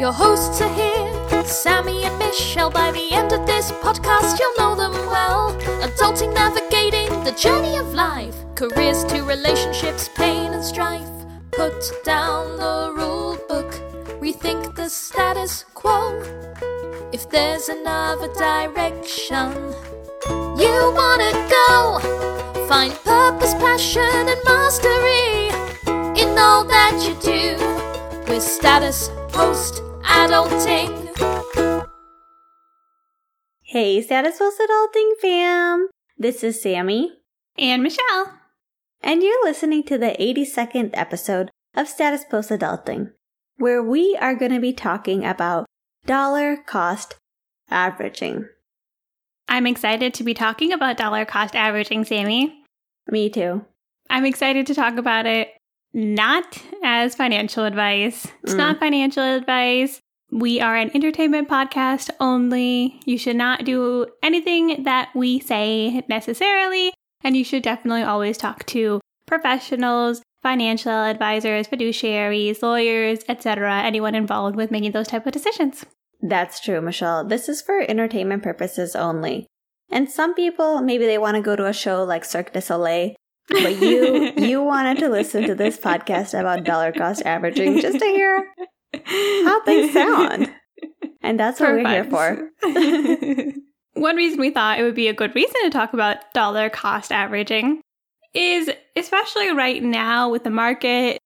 Your hosts are here, Sammy and Michelle. By the end of this podcast, you'll know them well. Adulting, navigating the journey of life, careers to relationships, pain and strife. Put down the rule book, rethink the status quo. If there's another direction you wanna go, find purpose, passion, and mastery in all that you do with status post adulting. Hey, Status Post Adulting fam! This is Sammy, And Michelle. and you're listening to the 82nd episode of Status Post Adulting, where we are going to be talking about dollar cost averaging. I'm excited to be talking about dollar cost averaging, Sammy. Me too. I'm excited to talk about it not as financial advice. It's Mm. not financial advice. We are an entertainment podcast only. You should not do anything that we say necessarily, and you should definitely always talk to professionals, financial advisors, fiduciaries, lawyers, etc., anyone involved with making those type of decisions. That's true, Michelle. This is for entertainment purposes only. And some people, maybe they want to go to a show like Cirque du Soleil, but you you wanted to listen to this podcast about dollar cost averaging just to hear how things sound. And that's what we're here for. One reason we thought it would be a good reason to talk about dollar cost averaging is especially right now with the market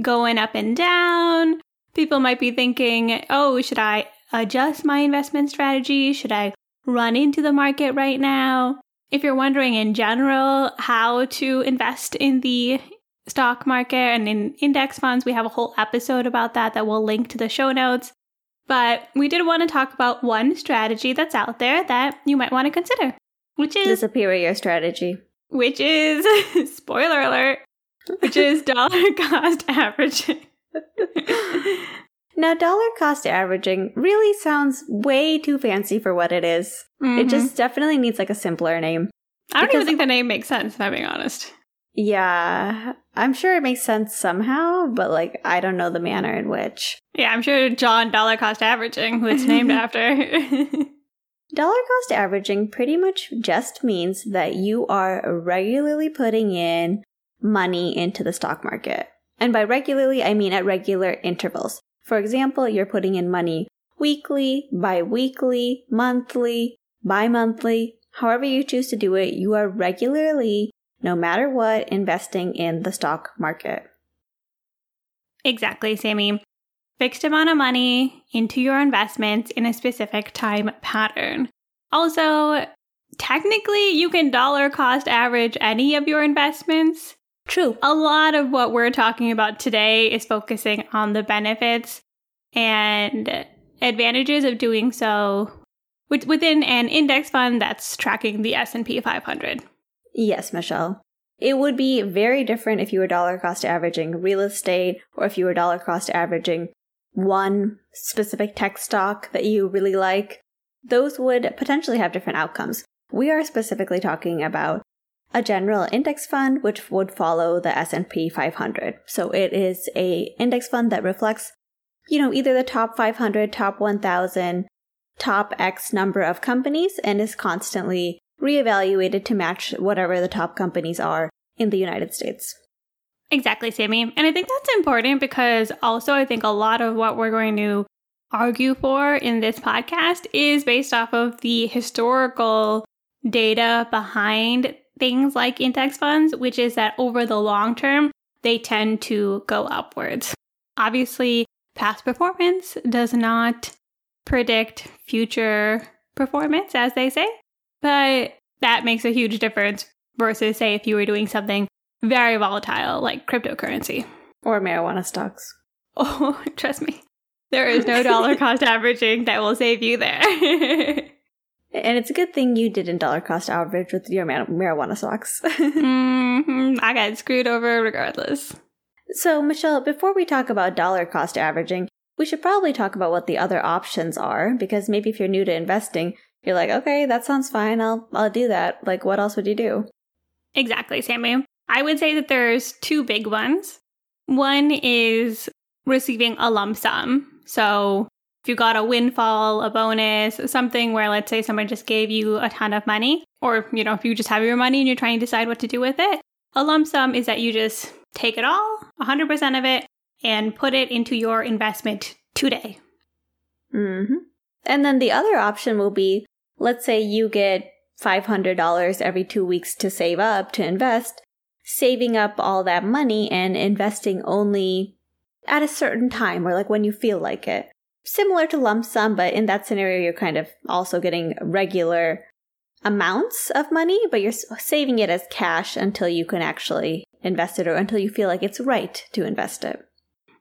going up and down, people might be thinking, oh, should I adjust my investment strategy? Should I run into the market right now? If you're wondering in general how to invest in the stock market and in index funds, we have a whole episode about that that we'll link to the show notes. But we did want to talk about one strategy that's out there that you might want to consider, which is The superior strategy. which is spoiler alert, which is dollar cost averaging. Now, dollar cost averaging really sounds way too fancy for what it is. It Mhm. just definitely needs like a simpler name. I don't because- even think the name makes sense, if I'm being honest. Yeah, I'm sure it makes sense somehow, but like I don't know the manner in which. Yeah, I'm sure John Dollar Cost Averaging, who it's named after. Dollar cost averaging pretty much just means that you are regularly putting in money into the stock market. And by regularly, I mean at regular intervals. For example, you're putting in money weekly, bi weekly, monthly, bi monthly, however you choose to do it, you are regularly, no matter what, investing in the stock market. exactly, Sammy. Fixed amount of money into your investments in a specific time pattern. Also, technically, you can dollar cost average any of your investments. True. A lot of what we're talking about today is focusing on the benefits and advantages of doing so within an index fund that's tracking the S&P 500. Yes, Michelle. It would be very different if you were dollar cost averaging real estate or if you were dollar cost averaging one specific tech stock that you really like. Those would potentially have different outcomes. We are specifically talking about a general index fund which would follow the S&P 500. So it is a index fund that reflects, you know, either the top 500, top 1000, top X number of companies and is constantly reevaluated to match whatever the top companies are in the United States. Exactly, Sammy. And I think that's important because also I think a lot of what we're going to argue for in this podcast is based off of the historical data behind things like index funds, which is that over the long term, they tend to go upwards. Obviously, past performance does not predict future performance, as they say, but that makes a huge difference versus, say, if you were doing something very volatile like cryptocurrency. Or marijuana stocks. Oh, trust me, there is no dollar cost averaging that will save you there. And it's a good thing you didn't dollar cost average with your mar- marijuana stocks. Mhm, I got screwed over regardless. so, Michelle, before we talk about dollar cost averaging, we should probably talk about what the other options are because maybe if you're new to investing, you're like, okay, that sounds fine. I'll I'll do that. Like, what else would you do? Exactly, Sammy. I would say that there's two big ones. One is receiving a lump sum. So if you got a windfall, a bonus, something where let's say someone just gave you a ton of money, or you know, if you just have your money and you're trying to decide what to do with it, a lump sum is that you just take it all, 100% of it, and put it into your investment today. Mm-hmm. And then the other option will be let's say you get $500 every two weeks to save up to invest, saving up all that money and investing only at a certain time or like when you feel like it similar to lump sum, but in that scenario, you're kind of also getting regular amounts of money, but you're saving it as cash until you can actually invest it or until you feel like it's right to invest it.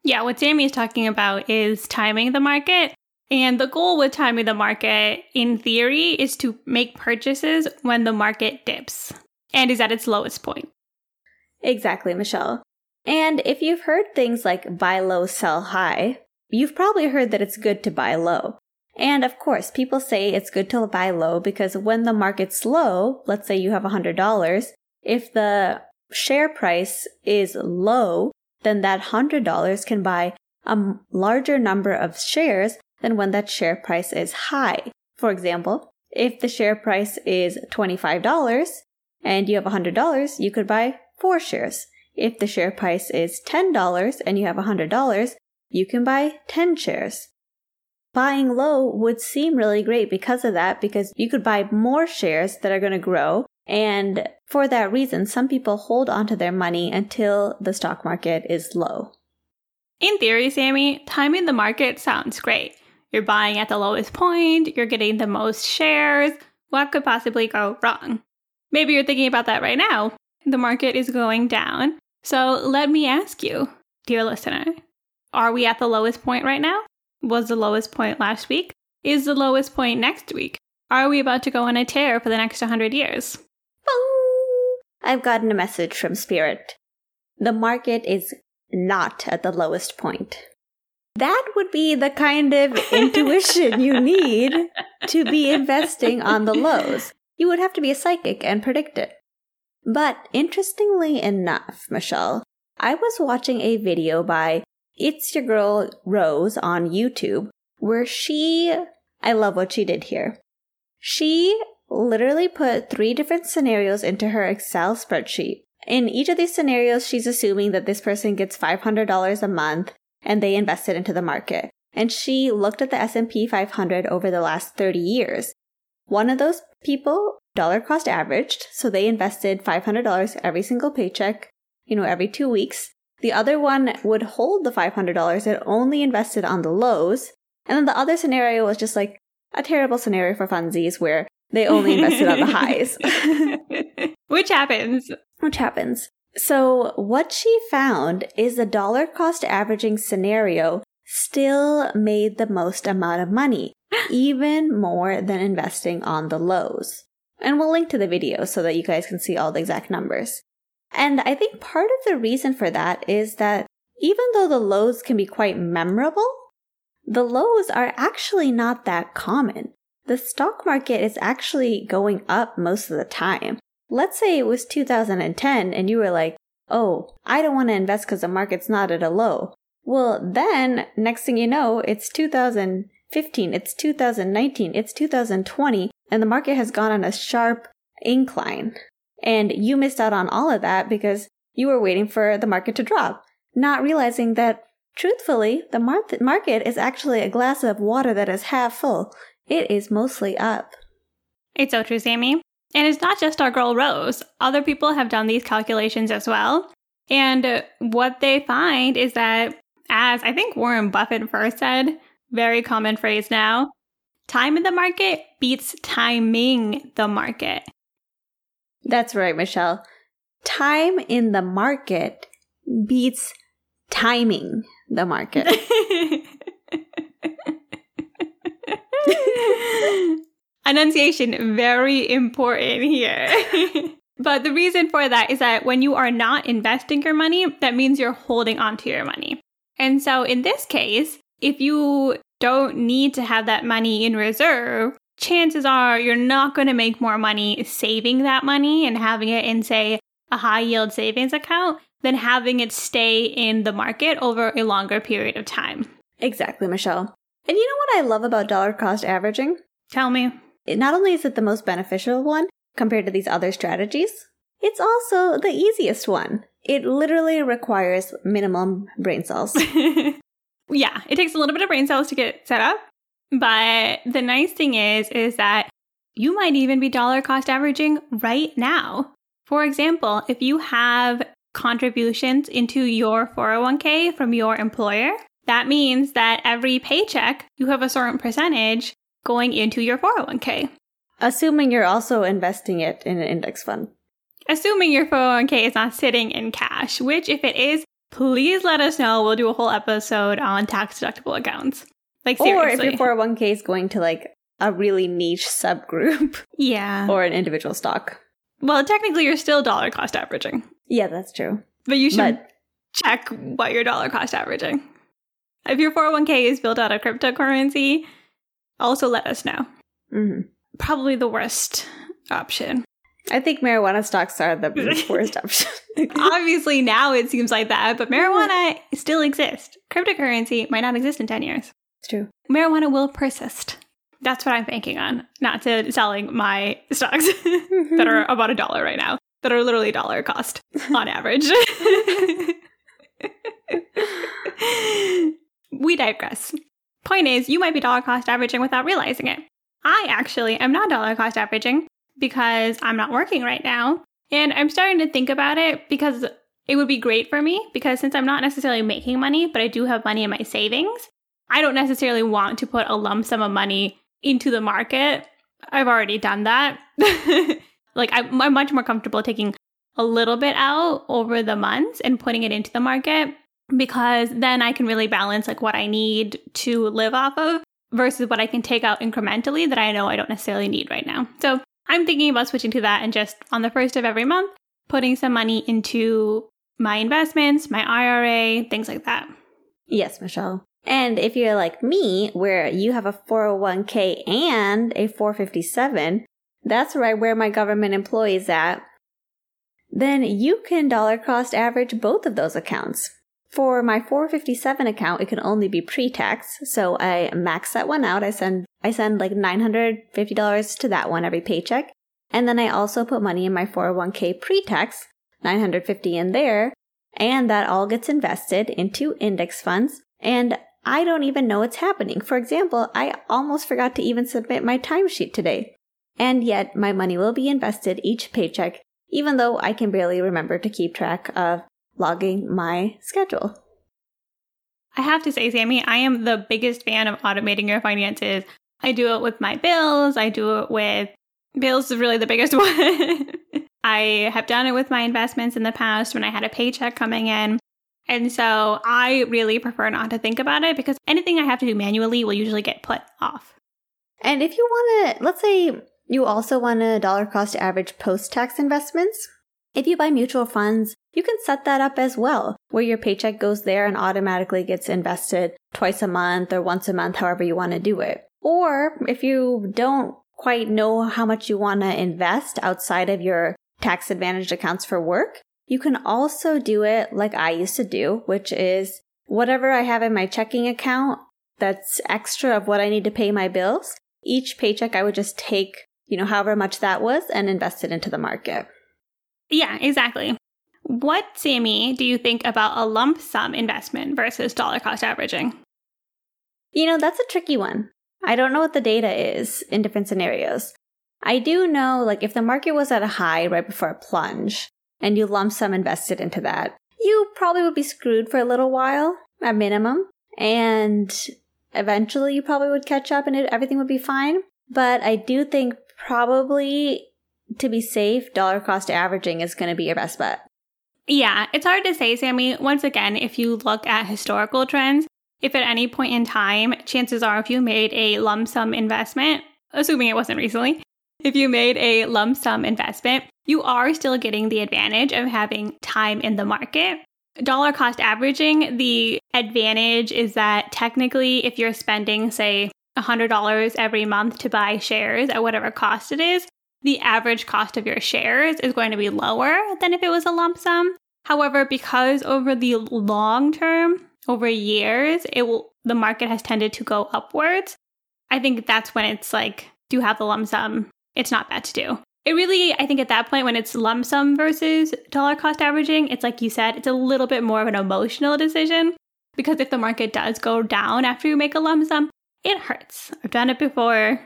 Yeah, what Sammy is talking about is timing the market. And the goal with timing the market, in theory, is to make purchases when the market dips and is at its lowest point. Exactly, Michelle. And if you've heard things like buy low, sell high, You've probably heard that it's good to buy low. And of course, people say it's good to buy low because when the market's low, let's say you have $100, if the share price is low, then that $100 can buy a larger number of shares than when that share price is high. For example, if the share price is $25 and you have $100, you could buy four shares. If the share price is $10 and you have $100, you can buy 10 shares. Buying low would seem really great because of that, because you could buy more shares that are going to grow. And for that reason, some people hold onto their money until the stock market is low. In theory, Sammy, timing the market sounds great. You're buying at the lowest point, you're getting the most shares. What could possibly go wrong? Maybe you're thinking about that right now. The market is going down. So let me ask you, dear listener, are we at the lowest point right now? Was the lowest point last week? Is the lowest point next week? Are we about to go on a tear for the next 100 years? I've gotten a message from Spirit. The market is not at the lowest point. That would be the kind of intuition you need to be investing on the lows. You would have to be a psychic and predict it. But interestingly enough, Michelle, I was watching a video by it's Your Girl Rose on YouTube, where she, I love what she did here. She literally put three different scenarios into her Excel spreadsheet. In each of these scenarios, she's assuming that this person gets $500 a month and they invested into the market. And she looked at the S&P 500 over the last 30 years. One of those people dollar cost averaged, so they invested $500 every single paycheck, you know, every 2 weeks. The other one would hold the $500 it only invested on the lows. And then the other scenario was just like a terrible scenario for funsies where they only invested on the highs. Which happens. Which happens. So what she found is the dollar cost averaging scenario still made the most amount of money, even more than investing on the lows. And we'll link to the video so that you guys can see all the exact numbers. And I think part of the reason for that is that even though the lows can be quite memorable, the lows are actually not that common. The stock market is actually going up most of the time. Let's say it was 2010 and you were like, oh, I don't want to invest because the market's not at a low. Well, then next thing you know, it's 2015, it's 2019, it's 2020, and the market has gone on a sharp incline. And you missed out on all of that because you were waiting for the market to drop, not realizing that truthfully, the mar- market is actually a glass of water that is half full. It is mostly up. It's so true, Sammy. And it's not just our girl Rose. Other people have done these calculations as well. And what they find is that, as I think Warren Buffett first said, very common phrase now, time in the market beats timing the market. That's right, Michelle. Time in the market beats timing the market. Enunciation, very important here. but the reason for that is that when you are not investing your money, that means you're holding onto your money. And so in this case, if you don't need to have that money in reserve, chances are you're not going to make more money saving that money and having it in, say, a high yield savings account than having it stay in the market over a longer period of time. Exactly, Michelle. And you know what I love about dollar cost averaging? Tell me. It, not only is it the most beneficial one compared to these other strategies, it's also the easiest one. It literally requires minimum brain cells. yeah, it takes a little bit of brain cells to get set up. But the nice thing is, is that you might even be dollar cost averaging right now. For example, if you have contributions into your 401k from your employer, that means that every paycheck you have a certain percentage going into your 401k. Assuming you're also investing it in an index fund. Assuming your 401k is not sitting in cash, which if it is, please let us know. We'll do a whole episode on tax deductible accounts. Like seriously. Or if your 401k is going to like a really niche subgroup. Yeah. Or an individual stock. Well, technically you're still dollar cost averaging. Yeah, that's true. But you should but- check what you're dollar cost averaging. If your 401k is built out of cryptocurrency, also let us know. Mm-hmm. Probably the worst option. I think marijuana stocks are the worst option. Obviously, now it seems like that, but marijuana still exists. Cryptocurrency might not exist in 10 years. It's true. Marijuana will persist. That's what I'm banking on, not to selling my stocks mm-hmm. that are about a dollar right now, that are literally dollar cost on average. we digress. Point is, you might be dollar cost averaging without realizing it. I actually am not dollar cost averaging because I'm not working right now. And I'm starting to think about it because it would be great for me because since I'm not necessarily making money, but I do have money in my savings, I don't necessarily want to put a lump sum of money into the market. I've already done that. like, I'm, I'm much more comfortable taking a little bit out over the months and putting it into the market because then I can really balance like what I need to live off of versus what I can take out incrementally that I know I don't necessarily need right now. So I'm thinking about switching to that and just on the first of every month, putting some money into my investments, my IRA, things like that. Yes, Michelle. And if you're like me, where you have a 401k and a 457, that's right where my government employee is at, then you can dollar cost average both of those accounts. For my 457 account, it can only be pre-tax, so I max that one out. I send I send like $950 to that one every paycheck. And then I also put money in my 401k pre-tax, 950 in there, and that all gets invested into index funds. And I don't even know what's happening. For example, I almost forgot to even submit my timesheet today. And yet my money will be invested each paycheck, even though I can barely remember to keep track of logging my schedule. I have to say, Sammy, I am the biggest fan of automating your finances. I do it with my bills. I do it with bills is really the biggest one. I have done it with my investments in the past when I had a paycheck coming in. And so I really prefer not to think about it because anything I have to do manually will usually get put off. And if you want to, let's say you also want a dollar cost average post tax investments, if you buy mutual funds, you can set that up as well, where your paycheck goes there and automatically gets invested twice a month or once a month, however you want to do it. Or if you don't quite know how much you want to invest outside of your tax advantaged accounts for work, you can also do it like I used to do, which is whatever I have in my checking account that's extra of what I need to pay my bills. Each paycheck, I would just take, you know, however much that was and invest it into the market. Yeah, exactly. What, Sammy, do you think about a lump sum investment versus dollar cost averaging? You know, that's a tricky one. I don't know what the data is in different scenarios. I do know, like, if the market was at a high right before a plunge and you lump sum invested into that, you probably would be screwed for a little while at minimum. And eventually you probably would catch up and it, everything would be fine. But I do think probably to be safe, dollar cost averaging is going to be your best bet. Yeah, it's hard to say, Sammy. Once again, if you look at historical trends, if at any point in time, chances are if you made a lump sum investment, assuming it wasn't recently, if you made a lump sum investment, you are still getting the advantage of having time in the market. Dollar cost averaging, the advantage is that technically, if you're spending, say, $100 every month to buy shares at whatever cost it is, the average cost of your shares is going to be lower than if it was a lump sum. However, because over the long term, over years, it will the market has tended to go upwards. I think that's when it's like, do have the lump sum. It's not bad to do. It really, I think at that point when it's lump sum versus dollar cost averaging, it's like you said, it's a little bit more of an emotional decision because if the market does go down after you make a lump sum, it hurts. I've done it before.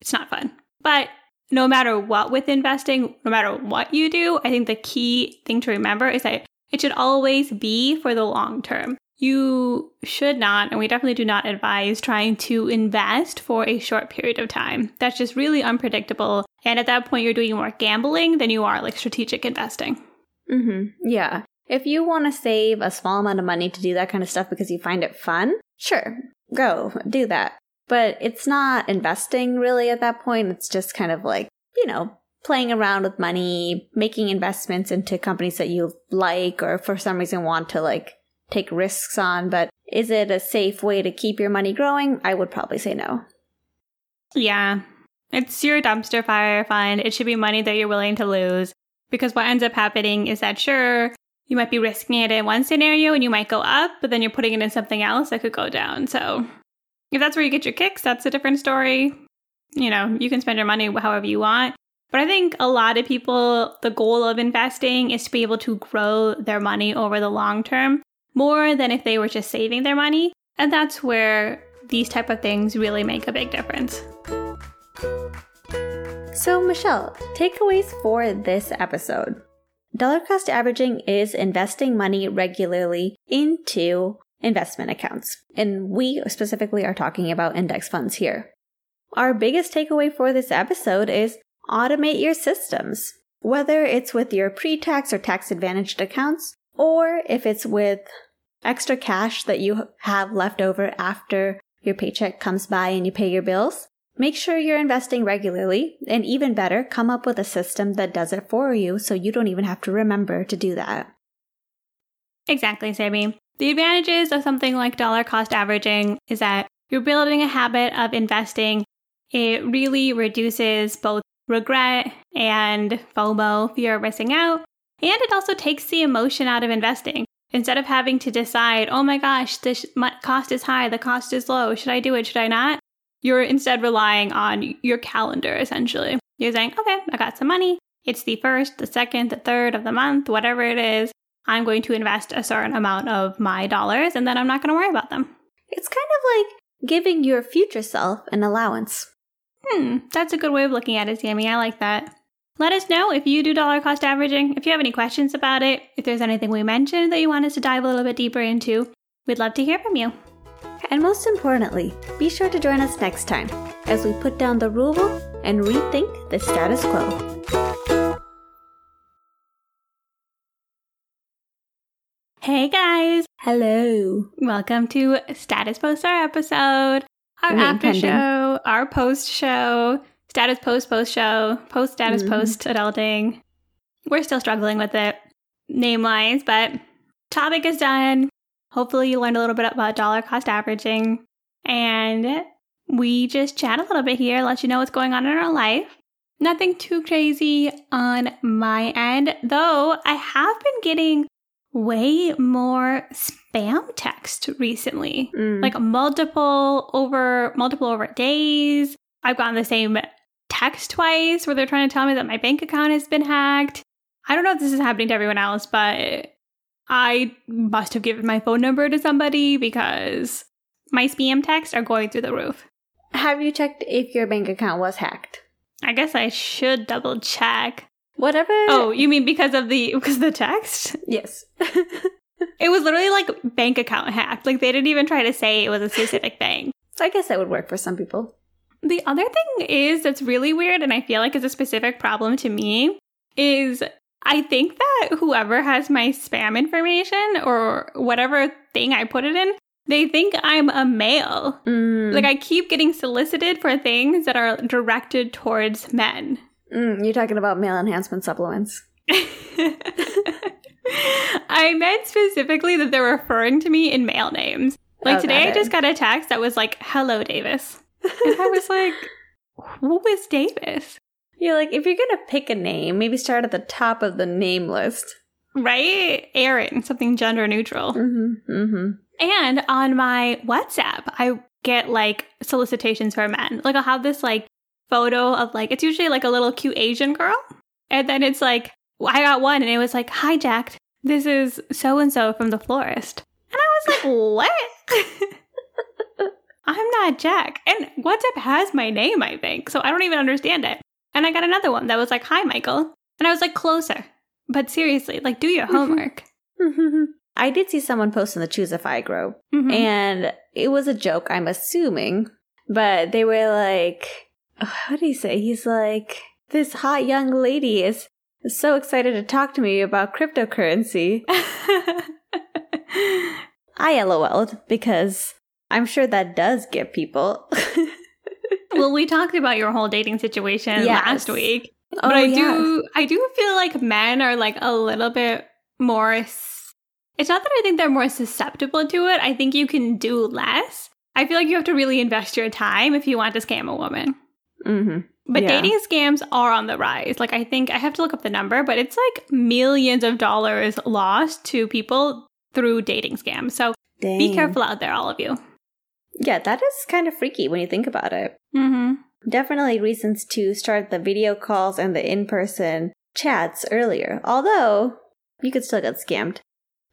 It's not fun. But no matter what with investing, no matter what you do, I think the key thing to remember is that it should always be for the long term. You should not, and we definitely do not advise trying to invest for a short period of time. That's just really unpredictable. And at that point, you're doing more gambling than you are like strategic investing. Mm-hmm. Yeah. If you want to save a small amount of money to do that kind of stuff because you find it fun, sure, go do that. But it's not investing really at that point. It's just kind of like, you know, playing around with money, making investments into companies that you like or for some reason want to like take risks on. But is it a safe way to keep your money growing? I would probably say no. Yeah. It's your dumpster fire fund. It should be money that you're willing to lose. Because what ends up happening is that, sure, you might be risking it in one scenario and you might go up, but then you're putting it in something else that could go down. So if that's where you get your kicks, that's a different story. You know, you can spend your money however you want. But I think a lot of people, the goal of investing is to be able to grow their money over the long term more than if they were just saving their money. And that's where these type of things really make a big difference. So, Michelle, takeaways for this episode. Dollar cost averaging is investing money regularly into investment accounts. And we specifically are talking about index funds here. Our biggest takeaway for this episode is automate your systems. Whether it's with your pre tax or tax advantaged accounts, or if it's with extra cash that you have left over after your paycheck comes by and you pay your bills, make sure you're investing regularly. And even better, come up with a system that does it for you so you don't even have to remember to do that. Exactly, Sammy. The advantages of something like dollar cost averaging is that you're building a habit of investing. It really reduces both regret and FOMO, fear of missing out. And it also takes the emotion out of investing. Instead of having to decide, oh my gosh, the cost is high, the cost is low, should I do it, should I not? You're instead relying on your calendar essentially. You're saying, okay, I got some money. It's the first, the second, the third of the month, whatever it is. I'm going to invest a certain amount of my dollars and then I'm not going to worry about them. It's kind of like giving your future self an allowance. Hmm, that's a good way of looking at it, Sammy. I like that. Let us know if you do dollar cost averaging, if you have any questions about it, if there's anything we mentioned that you want us to dive a little bit deeper into. We'd love to hear from you. And most importantly, be sure to join us next time as we put down the rulebook and rethink the status quo. Hey guys! Hello. Welcome to Status Post our episode, our after show, our post show, status post post show, post status Mhm. post adulting. We're still struggling with it, name wise, but topic is done. Hopefully, you learned a little bit about dollar cost averaging, and we just chat a little bit here, let you know what's going on in our life. Nothing too crazy on my end, though I have been getting way more spam text recently Mm. like multiple over multiple over days. I've gotten the same text twice where they're trying to tell me that my bank account has been hacked. I don't know if this is happening to everyone else, but I must have given my phone number to somebody because my spam texts are going through the roof. have you checked if your bank account was hacked? I guess I should double check. Whatever. Oh, you mean because of the because of the text? yes. It was literally like bank account hacked. Like they didn't even try to say it was a specific thing. I guess that would work for some people. The other thing is that's really weird, and I feel like is a specific problem to me, is I think that whoever has my spam information or whatever thing I put it in, they think I'm a male. Mm. Like I keep getting solicited for things that are directed towards men. Mm, you're talking about male enhancement supplements. I meant specifically that they're referring to me in male names. Like Oh, today, I just got a text that was like, "Hello, Davis," and I was like, "Who is Davis?" You're like, if you're gonna pick a name, maybe start at the top of the name list. right? Aaron, something gender neutral. Mm-hmm. Mm-hmm. And on my WhatsApp, I get like solicitations for men. Like I'll have this like photo of like it's usually like a little cute Asian girl, and then it's like I got one, and it was like, hi Jack. This is so and so from the florist," and I was like, "What?" I'm not Jack. And WhatsApp has my name, I think, so I don't even understand it. And I got another one that was like, "Hi, Michael," and I was like, "Closer." But seriously, like, do your homework. I did see someone post in the ChooseFI group, Mhm. and it was a joke, I'm assuming, but they were like, what did he say? He's like, this hot young lady is so excited to talk to me about cryptocurrency. I LOL'd because I'm sure that does get people. well, we talked about your whole dating situation Yes. last week. oh, but I yeah. do I do feel like men are like a little bit more It's not that I think they're more susceptible to it. I think you can do less. I feel like you have to really invest your time if you want to scam a woman. hmm But Yeah. dating scams are on the rise. Like I think I have to look up the number, but it's like millions of dollars lost to people through dating scams. So be careful out there all of you. Yeah, that is kind of freaky when you think about it. Mhm. Definitely reasons to start the video calls and the in person chats earlier. Although you could still get scammed,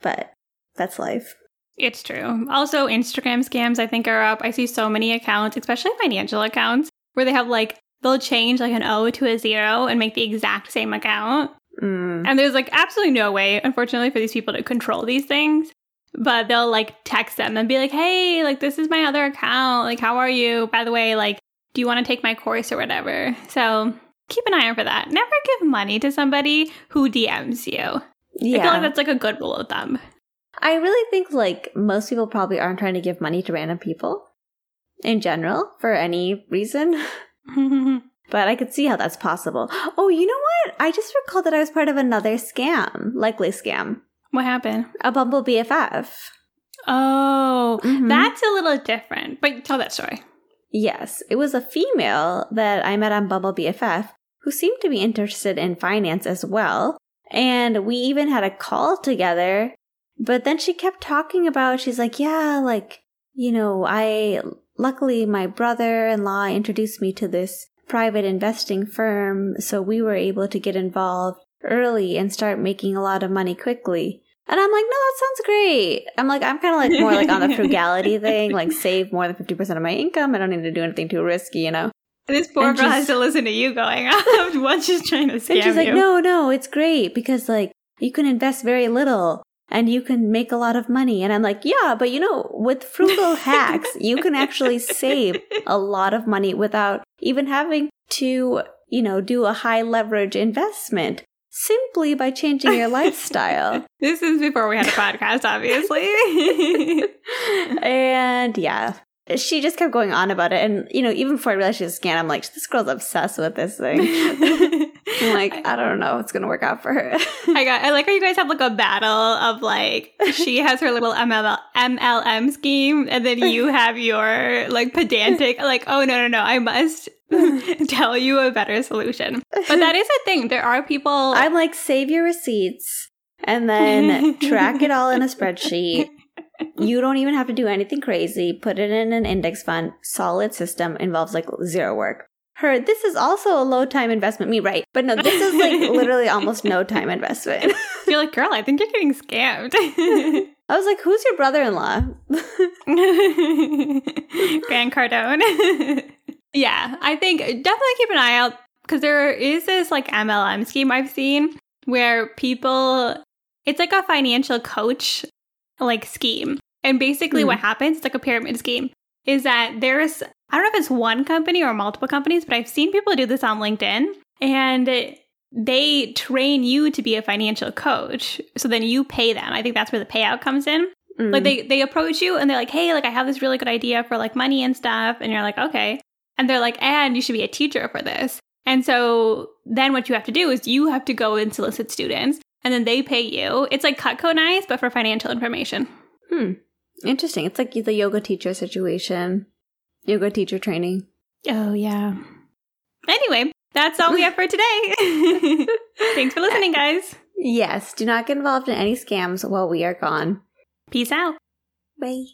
but that's life. It's true. Also, Instagram scams I think are up. I see so many accounts, especially financial accounts, where they have like they'll change like an O to a zero and make the exact same account. Mm. And there's like absolutely no way, unfortunately, for these people to control these things. But they'll like text them and be like, "Hey, like this is my other account. Like, how are you? By the way, like, do you want to take my course or whatever?" So keep an eye out for that. Never give money to somebody who DMs you. Yeah. I feel like that's like a good rule of thumb. I really think like most people probably aren't trying to give money to random people in general for any reason. But I could see how that's possible. Oh, you know what? I just recalled that I was part of another scam, likely scam, what happened? a Bumble BFF. Oh, Mhm. that's a little different. But tell that story. Yes, it was a female that I met on Bumble BFF who seemed to be interested in finance as well. And we even had a call together. But then she kept talking about, she's like, yeah, like, you know, I, luckily my brother in law introduced me to this private investing firm. So we were able to get involved early and start making a lot of money quickly. And I'm like, no, that sounds great. I'm like, I'm kind of like more like on the frugality thing, like save more than 50% of my income. I don't need to do anything too risky, you know? This poor And girl has to listen to you going off while she's trying to scam And she's like, you. no, no, it's great because like you can invest very little and you can make a lot of money. And I'm like, yeah, but you know, with frugal hacks, you can actually save a lot of money without even having to, you know, do a high leverage investment simply by changing your lifestyle. This is before we had a podcast, obviously. and yeah. She just kept going on about it. And, you know, even before I realized she was a scam, I'm like, this girl's obsessed with this thing. I'm like, I don't know if it's going to work out for her. I got. I like how you guys have like a battle of like she has her little ML, MLM scheme, and then you have your like pedantic like, oh no no no, I must tell you a better solution. But that is a thing. There are people. I'm like, save your receipts and then track it all in a spreadsheet. You don't even have to do anything crazy. Put it in an index fund. Solid system involves like zero work. Her, this is also a low time investment. Me, right? But no, this is like literally almost no time investment. You're like, girl, I think you're getting scammed. I was like, who's your brother in law? Grant Cardone. yeah, I think definitely keep an eye out because there is this like MLM scheme I've seen where people, it's like a financial coach like scheme. And basically, Hmm. what happens, it's like a pyramid scheme, is that there's, I don't know if it's one company or multiple companies, but I've seen people do this on LinkedIn and they train you to be a financial coach. So then you pay them. I think that's where the payout comes in. Mm. Like they they approach you and they're like, "Hey, like I have this really good idea for like money and stuff." And you're like, "Okay." And they're like, "And you should be a teacher for this." And so then what you have to do is you have to go and solicit students and then they pay you. It's like Cutco Nice but for financial information. Hmm. Interesting. It's like the yoga teacher situation, yoga teacher training. Oh, yeah. Anyway, that's all we have for today. Thanks for listening, guys. Yes, do not get involved in any scams while we are gone. Peace out. Bye.